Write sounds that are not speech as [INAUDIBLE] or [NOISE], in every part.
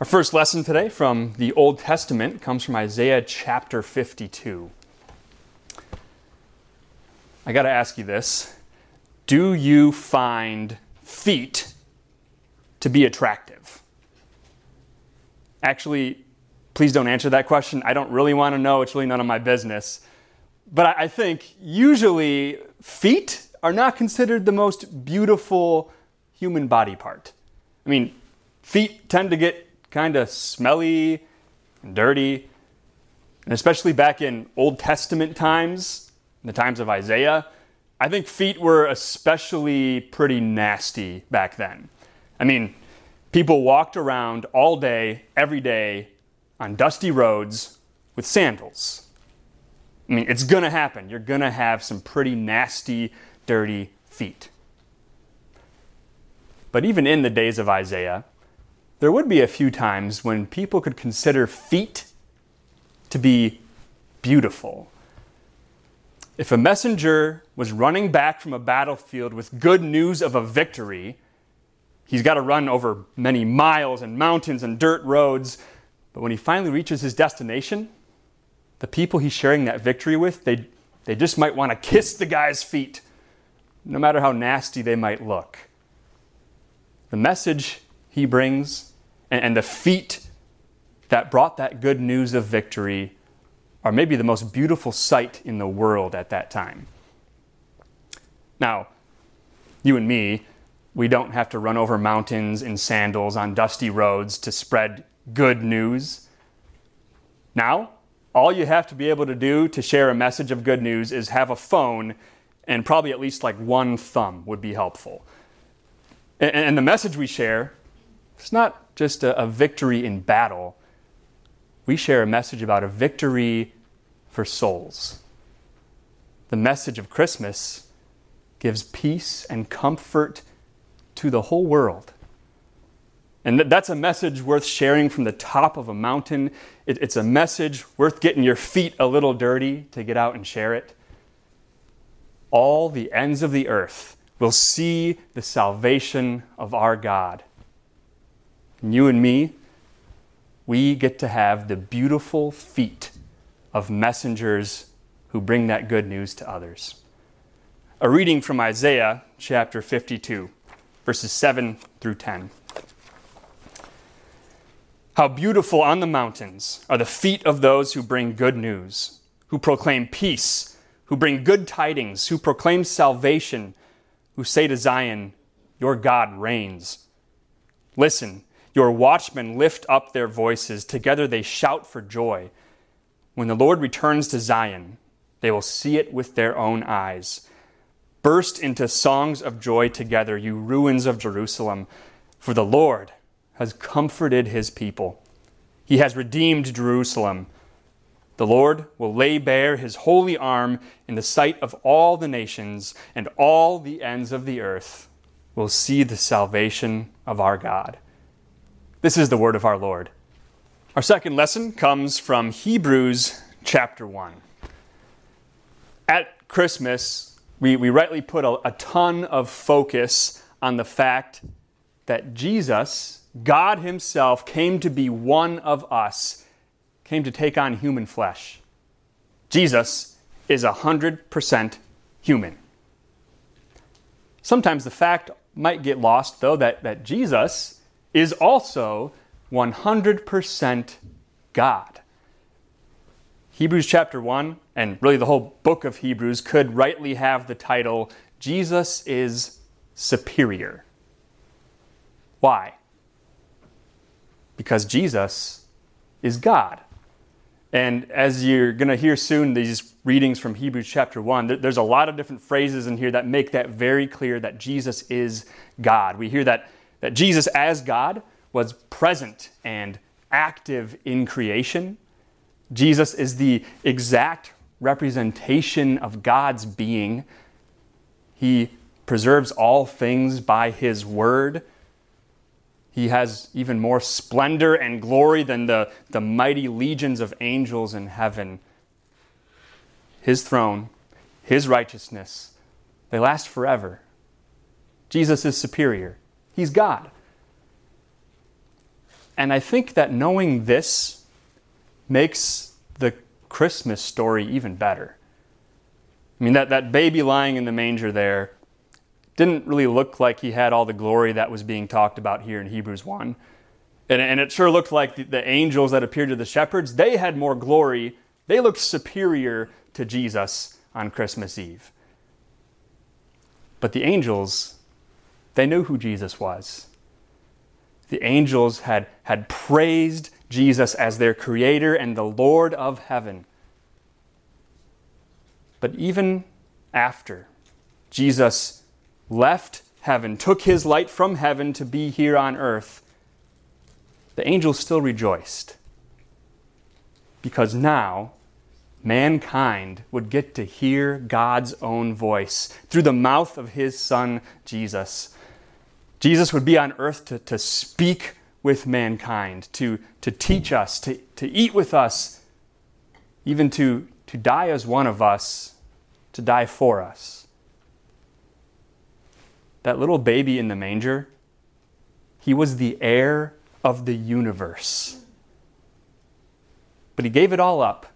Our first lesson today from the Old Testament comes from Isaiah chapter 52. I got to ask you this Do you find feet to be attractive? Actually, please don't answer that question. I don't really want to know. It's really none of my business. But I think usually feet are not considered the most beautiful human body part. I mean, feet tend to get kind of smelly and dirty. And especially back in Old Testament times, the times of Isaiah, I think feet were especially pretty nasty back then. I mean, people walked around all day, every day, on dusty roads with sandals. I mean, it's gonna happen. You're gonna have some pretty nasty, dirty feet. But even in the days of Isaiah, there would be a few times when people could consider feet to be beautiful. If a messenger was running back from a battlefield with good news of a victory, he's got to run over many miles and mountains and dirt roads. But when he finally reaches his destination, the people he's sharing that victory with, they, they just might want to kiss the guy's feet, no matter how nasty they might look. The message he brings and, and the feet that brought that good news of victory are maybe the most beautiful sight in the world at that time. Now, you and me, we don't have to run over mountains in sandals on dusty roads to spread good news. Now, all you have to be able to do to share a message of good news is have a phone and probably at least like one thumb would be helpful. And, the message we share, it's not just a, a victory in battle. We share a message about a victory for souls. The message of Christmas gives peace and comfort to the whole world. And that's a message worth sharing from the top of a mountain. it's a message worth getting your feet a little dirty to get out and share it. All the ends of the earth will see the salvation of our God. And you and me, we get to have the beautiful feet of messengers who bring that good news to others. A reading from Isaiah chapter 52, verses 7 through 10. How beautiful on the mountains are the feet of those who bring good news, who proclaim peace, who bring good tidings, who proclaim salvation who say to Zion, Your God reigns. Listen, your watchmen lift up their voices. Together they shout for joy. When the Lord returns to Zion, they will see it with their own eyes. Burst into songs of joy together, you ruins of Jerusalem, for the Lord has comforted his people. He has redeemed Jerusalem. The Lord will lay bare his holy arm in the sight of all the nations, and all the ends of the earth will see the salvation of our God. This is the word of our Lord. Our second lesson comes from Hebrews chapter 1. At Christmas, we, we rightly put a, a ton of focus on the fact that Jesus, God Himself, came to be one of us came to take on human flesh. Jesus is 100% human. Sometimes the fact might get lost, though, that, that Jesus is also 100% God. Hebrews chapter 1, and really the whole book of Hebrews, could rightly have the title Jesus is superior. Why? Because Jesus is God. And as you're going to hear soon, these readings from Hebrews chapter 1, there's a lot of different phrases in here that make that very clear that Jesus is God. We hear that, that Jesus, as God, was present and active in creation. Jesus is the exact representation of God's being. He preserves all things by His word. He has even more splendor and glory than the, the mighty legions of angels in heaven. His throne, His righteousness, they last forever. Jesus is superior. He's God. And I think that knowing this makes the Christmas story even better. I mean, that, that baby lying in the manger there didn't really look like he had all the glory that was being talked about here in Hebrews 1. And, and it sure looked like the, the angels that appeared to the shepherds, they had more glory. They looked superior to Jesus on Christmas Eve. But the angels, they knew who Jesus was. The angels had, had praised Jesus as their creator and the Lord of heaven. But even after Jesus left heaven, took his light from heaven to be here on earth, the angels still rejoiced. Because now mankind would get to hear God's own voice through the mouth of his son, Jesus. Jesus would be on earth to, to speak with mankind, to, to teach us, to, to eat with us, even to, to die as one of us, to die for us. That little baby in the manger, he was the heir of the universe. But he gave it all up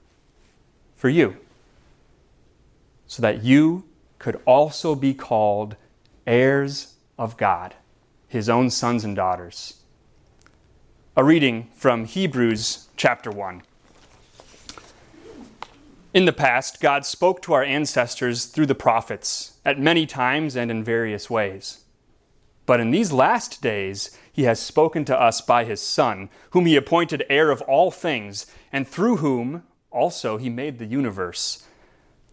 for you so that you could also be called heirs of God, his own sons and daughters. A reading from Hebrews chapter 1. In the past, God spoke to our ancestors through the prophets at many times and in various ways. But in these last days, he has spoken to us by his Son, whom he appointed heir of all things, and through whom also he made the universe.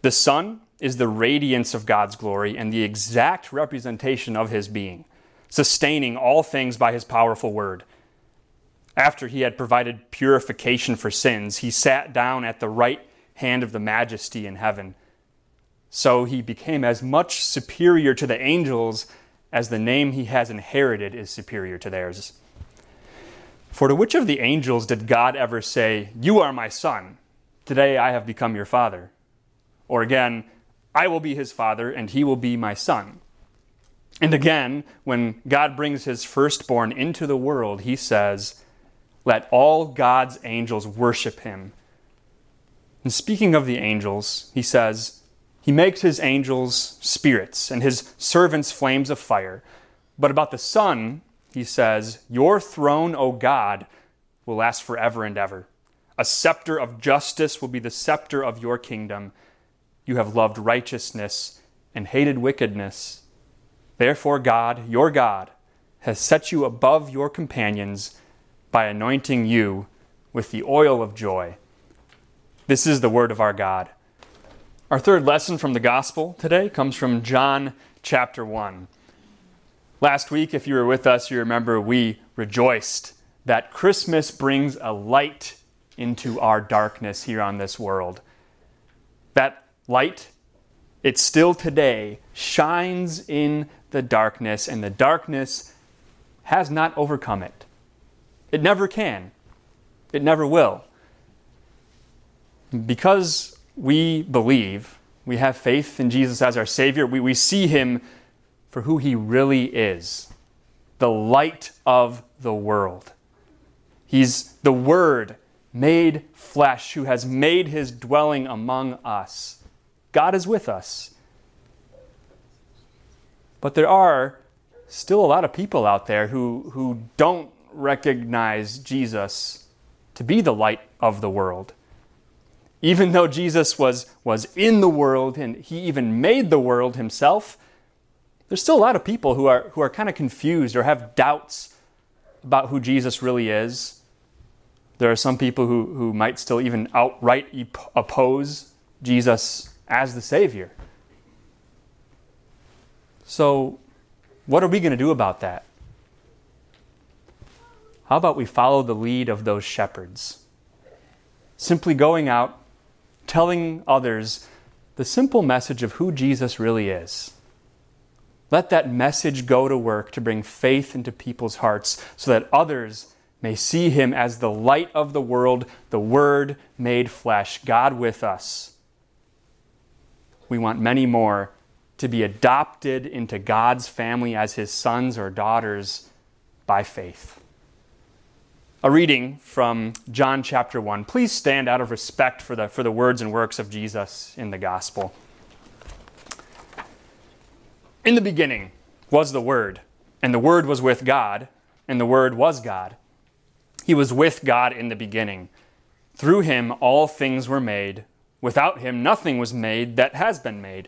The Son is the radiance of God's glory and the exact representation of his being, sustaining all things by his powerful word. After he had provided purification for sins, he sat down at the right hand of the majesty in heaven. So he became as much superior to the angels as the name he has inherited is superior to theirs. For to which of the angels did God ever say, You are my son, today I have become your father? Or again, I will be his father, and he will be my son. And again, when God brings his firstborn into the world, he says, Let all God's angels worship him. And speaking of the angels, he says, He makes his angels spirits and his servants flames of fire. But about the Son, he says, Your throne, O God, will last forever and ever. A scepter of justice will be the scepter of your kingdom. You have loved righteousness and hated wickedness. Therefore, God, your God, has set you above your companions by anointing you with the oil of joy. This is the word of our God. Our third lesson from the gospel today comes from John chapter 1. Last week, if you were with us, you remember we rejoiced that Christmas brings a light into our darkness here on this world. That light, it still today shines in the darkness, and the darkness has not overcome it. It never can, it never will because we believe, we have faith in Jesus as our Savior, we, we see Him for who He really is the light of the world. He's the Word made flesh who has made His dwelling among us. God is with us. But there are still a lot of people out there who, who don't recognize Jesus to be the light of the world. Even though Jesus was, was in the world and he even made the world himself, there's still a lot of people who are, who are kind of confused or have doubts about who Jesus really is. There are some people who, who might still even outright oppose Jesus as the Savior. So, what are we going to do about that? How about we follow the lead of those shepherds? Simply going out telling others the simple message of who Jesus really is. Let that message go to work to bring faith into people's hearts so that others may see him as the light of the world, the Word made flesh, God with us. We want many more to be adopted into God's family as his sons or daughters by faith. a reading from John chapter 1. Please stand out of respect for the, for the words and works of Jesus in the gospel. In the beginning was the Word, and the Word was with God, and the Word was God. He was with God in the beginning. Through him all things were made. Without him nothing was made that has been made.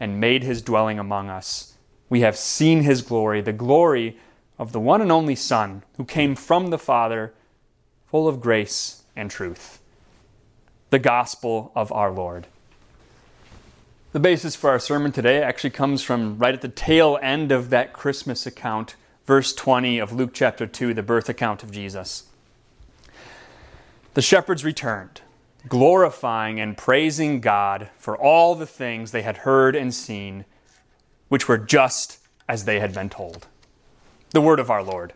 and made his dwelling among us. We have seen his glory, the glory of the one and only Son who came from the Father, full of grace and truth. The gospel of our Lord. The basis for our sermon today actually comes from right at the tail end of that Christmas account, verse 20 of Luke chapter 2, the birth account of Jesus. The shepherds returned, glorifying and praising God for all the things they had heard and seen, which were just as they had been told. The word of our Lord.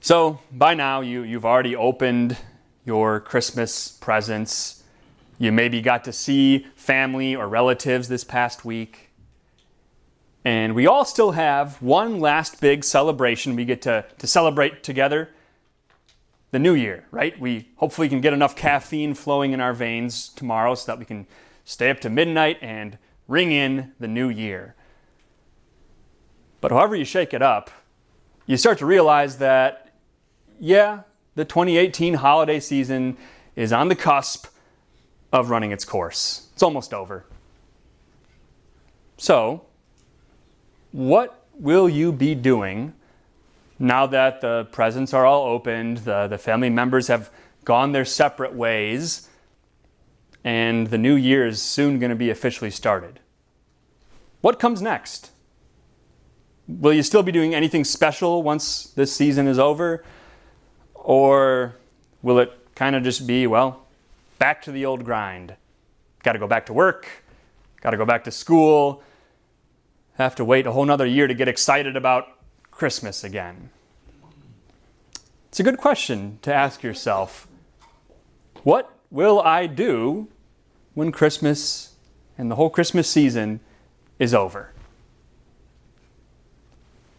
So, by now, you, you've already opened your Christmas presents. You maybe got to see family or relatives this past week. And we all still have one last big celebration we get to, to celebrate together the new year, right? We hopefully can get enough caffeine flowing in our veins tomorrow so that we can stay up to midnight and ring in the new year. But however you shake it up, you start to realize that, yeah, the 2018 holiday season is on the cusp of running its course. It's almost over. So, what will you be doing now that the presents are all opened, the, the family members have gone their separate ways, and the new year is soon going to be officially started? What comes next? Will you still be doing anything special once this season is over? Or will it kind of just be, well, back to the old grind? Got to go back to work, got to go back to school, have to wait a whole nother year to get excited about Christmas again? It's a good question to ask yourself. What will I do when Christmas and the whole Christmas season is over?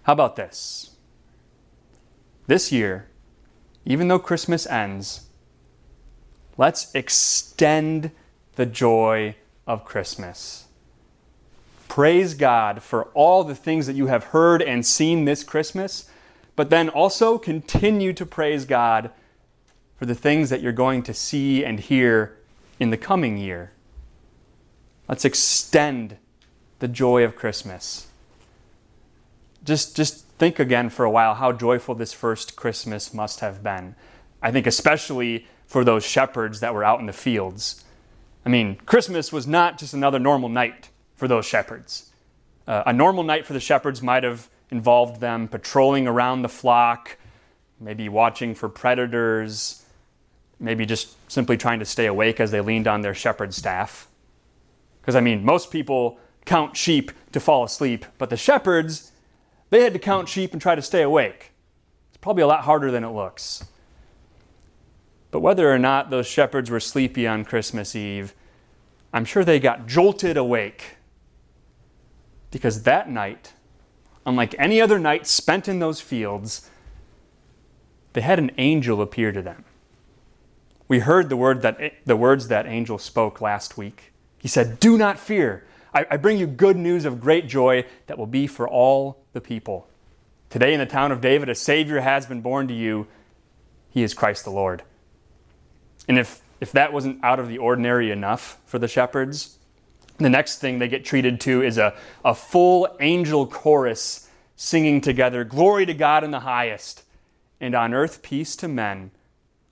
How about this? This year, even though Christmas ends, let's extend the joy of Christmas. Praise God for all the things that you have heard and seen this Christmas, but then also continue to praise God for the things that you're going to see and hear in the coming year. Let's extend the joy of Christmas just just think again for a while how joyful this first Christmas must have been. I think especially for those shepherds that were out in the fields. I mean, Christmas was not just another normal night for those shepherds. Uh, a normal night for the shepherds might have involved them patrolling around the flock, maybe watching for predators, maybe just simply trying to stay awake as they leaned on their shepherd staff. Because, I mean, most people count sheep to fall asleep, but the shepherds, they had to count sheep and try to stay awake. It's probably a lot harder than it looks. But whether or not those shepherds were sleepy on Christmas Eve, I'm sure they got jolted awake. Because that night, unlike any other night spent in those fields, they had an angel appear to them. We heard the, word that, the words that angel spoke last week. He said, Do not fear. I, I bring you good news of great joy that will be for all the people. Today in the town of David, a Savior has been born to you. He is Christ the Lord. And if, if that wasn't out of the ordinary enough for the shepherds, the next thing they get treated to is a, a full angel chorus singing together Glory to God in the highest, and on earth peace to men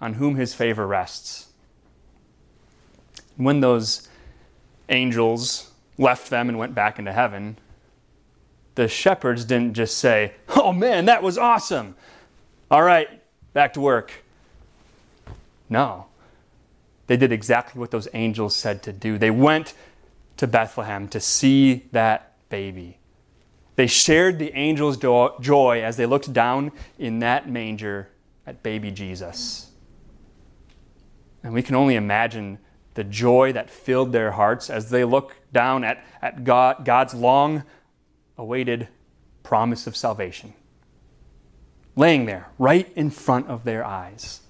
on whom his favor rests. When those angels left them and went back into heaven, the shepherds didn't just say, Oh man, that was awesome. All right, back to work. No. They did exactly what those angels said to do. They went to Bethlehem to see that baby. They shared the angels' joy as they looked down in that manger at baby Jesus. And we can only imagine the joy that filled their hearts as they look down at, at God, God's long awaited promise of salvation, laying there right in front of their eyes.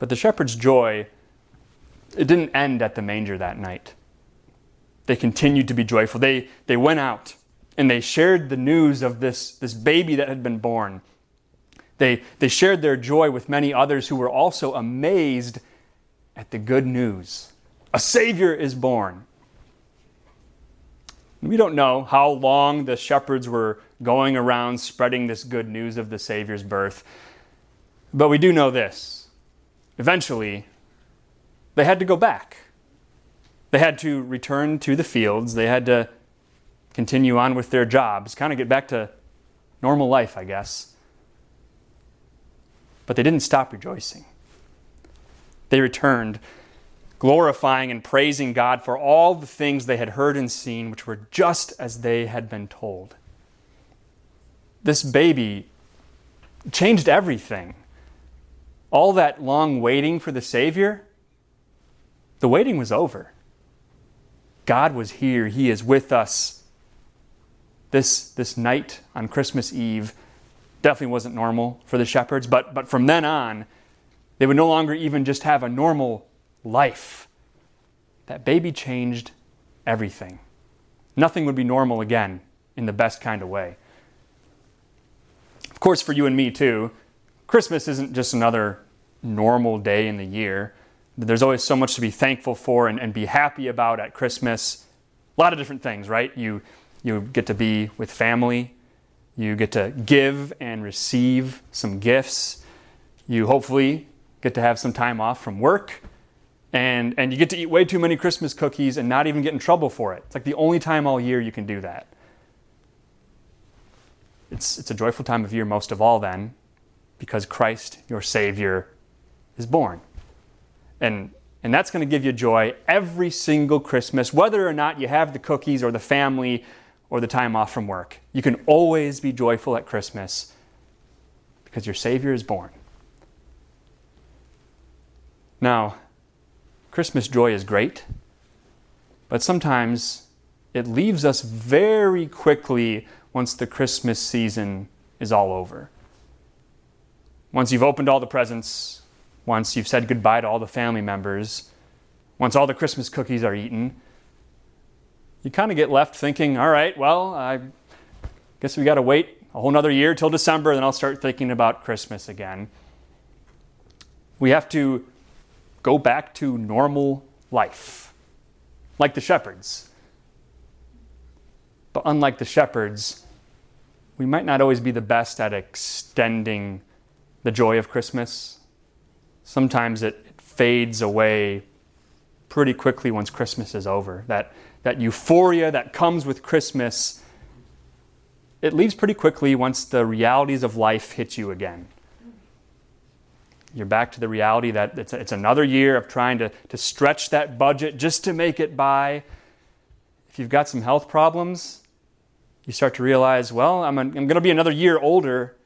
But the shepherd's joy, it didn't end at the manger that night. They continued to be joyful. They, they went out and they shared the news of this, this baby that had been born. They, they shared their joy with many others who were also amazed at the good news. A Savior is born. We don't know how long the shepherds were going around spreading this good news of the Savior's birth, but we do know this. Eventually, they had to go back. They had to return to the fields. They had to continue on with their jobs, kind of get back to normal life, I guess. But they didn't stop rejoicing. They returned, glorifying and praising God for all the things they had heard and seen, which were just as they had been told. This baby changed everything. All that long waiting for the Savior, the waiting was over. God was here, He is with us. This, this night on Christmas Eve definitely wasn't normal for the shepherds, but, but from then on, they would no longer even just have a normal life. That baby changed everything. Nothing would be normal again in the best kind of way. Of course, for you and me too, Christmas isn't just another normal day in the year. There's always so much to be thankful for and, and be happy about at Christmas. A lot of different things, right? You, you get to be with family, you get to give and receive some gifts. You hopefully get to have some time off from work, and, and you get to eat way too many Christmas cookies and not even get in trouble for it. It's like the only time all year you can do that. It's, it's a joyful time of year most of all, then, because Christ, your Savior, is born. And, and that's going to give you joy every single Christmas, whether or not you have the cookies or the family or the time off from work. You can always be joyful at Christmas because your Savior is born. Now, Christmas joy is great, but sometimes it leaves us very quickly once the Christmas season is all over. Once you've opened all the presents, once you've said goodbye to all the family members, once all the Christmas cookies are eaten, you kind of get left thinking, all right, well, I guess we got to wait a whole nother year till December, then I'll start thinking about Christmas again. We have to go back to normal life, like the shepherds. But unlike the shepherds, we might not always be the best at extending the joy of Christmas. Sometimes it, fades away pretty quickly once Christmas is over. That, that euphoria that comes with Christmas, it leaves pretty quickly once the realities of life hit you again you're back to the reality that it's, it's another year of trying to, to stretch that budget just to make it by. If you've got some health problems, you start to realize, well, I'm, I'm going to be another year older,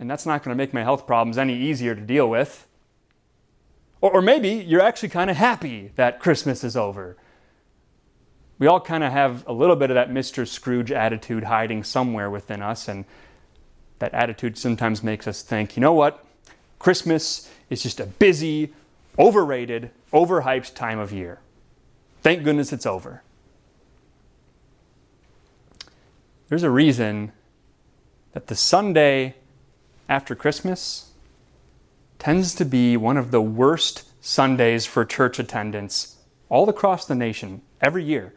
and that's not going to make my health problems any easier to deal with. Or, or maybe you're actually kind of happy that Christmas is over. We all kind of have a little bit of that Mr. Scrooge attitude hiding somewhere within us, and that attitude sometimes makes us think, you know what? Christmas is just a busy, overrated, overhyped time of year. Thank goodness it's over. there's a reason that the Sunday after Christmas tends to be one of the worst Sundays for church attendance all across the nation every year.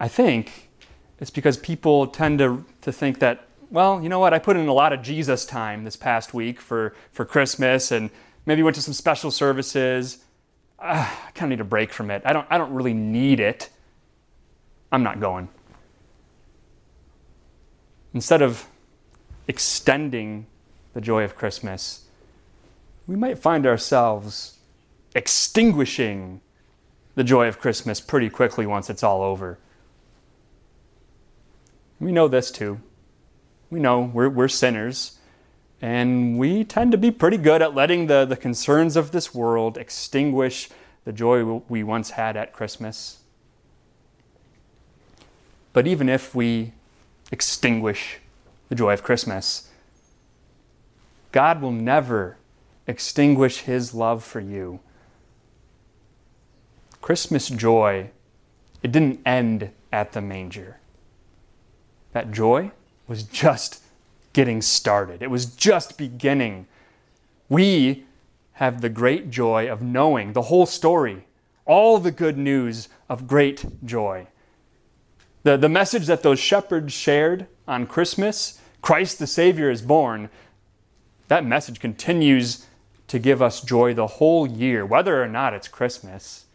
I think it's because people tend to, to think that, well, you know what, I put in a lot of Jesus time this past week for, for Christmas and maybe went to some special services. Uh, I kind of need a break from it. I don't, I don't really need it. I'm not going. Instead of extending the joy of Christmas, we might find ourselves extinguishing the joy of Christmas pretty quickly once it's all over. We know this too. We know we're, we're sinners, and we tend to be pretty good at letting the, the concerns of this world extinguish the joy we once had at Christmas. But even if we extinguish the joy of Christmas, God will never extinguish his love for you. Christmas joy, it didn't end at the manger. That joy was just getting started, it was just beginning. We have the great joy of knowing the whole story, all the good news of great joy. The, the message that those shepherds shared on Christmas, Christ the Savior is born, that message continues to give us joy the whole year, whether or not it's Christmas.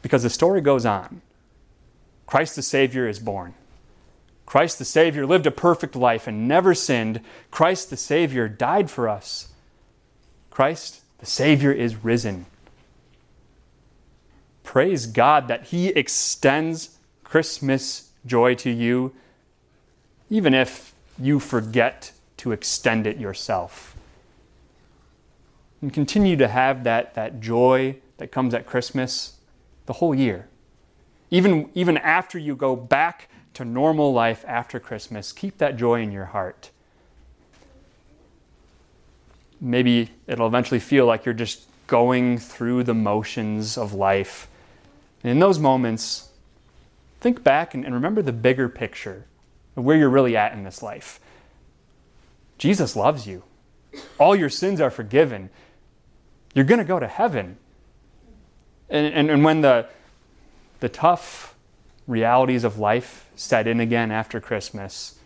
Because the story goes on. Christ the Savior is born. Christ the Savior lived a perfect life and never sinned. Christ the Savior died for us. Christ the Savior is risen. Praise God that He extends Christmas joy to you, even if you forget to extend it yourself. And continue to have that, that joy that comes at Christmas the whole year. Even, even after you go back to normal life after Christmas, keep that joy in your heart. Maybe it'll eventually feel like you're just going through the motions of life. And in those moments, think back and, and remember the bigger picture of where you're really at in this life. Jesus loves you. All your sins are forgiven. You're going to go to heaven. And, and, and when the, the tough realities of life set in again after Christmas,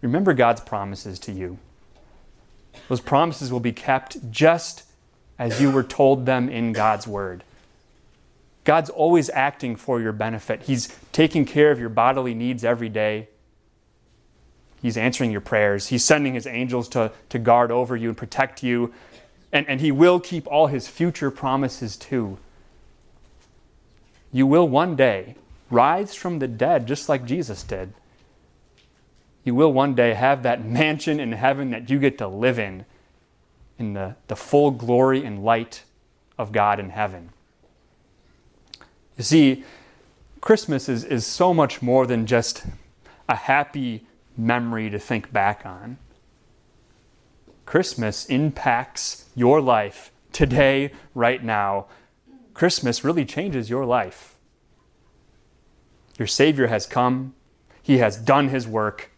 remember God's promises to you. Those promises will be kept just as you were told them in God's Word. God's always acting for your benefit. He's taking care of your bodily needs every day. He's answering your prayers. He's sending his angels to, to guard over you and protect you. And, and he will keep all his future promises too. You will one day rise from the dead just like Jesus did. You will one day have that [LAUGHS] mansion in heaven that you get to live in, in the, the full glory and light of God in heaven. You see, Christmas is, is so much more than just a happy memory to think back on. Christmas impacts your life today, right now. Christmas really changes your life. Your Savior has come, He has done His work,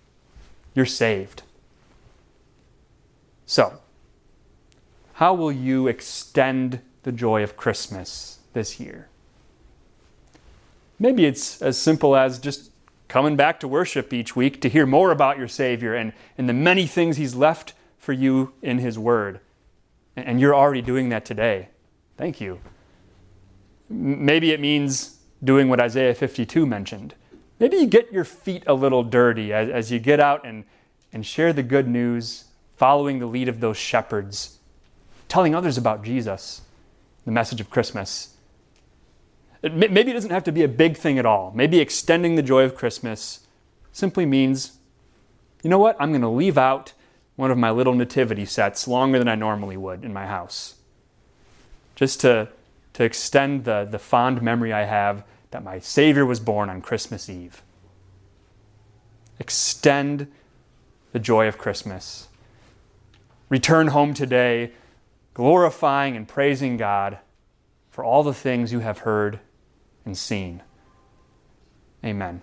you're saved. So, how will you extend the joy of Christmas this year? Maybe it's as simple as just coming back to worship each week to hear more about your Savior and, and the many things He's left for you in His Word. And you're already doing that today. Thank you. Maybe it means doing what Isaiah 52 mentioned. Maybe you get your feet a little dirty as, as you get out and, and share the good news, following the lead of those shepherds, telling others about Jesus, the message of Christmas. Maybe it doesn't have to be a big thing at all. Maybe extending the joy of Christmas simply means, you know what? I'm going to leave out one of my little nativity sets longer than I normally would in my house. Just to, to extend the, the fond memory I have that my Savior was born on Christmas Eve. Extend the joy of Christmas. Return home today glorifying and praising God for all the things you have heard and seen. Amen.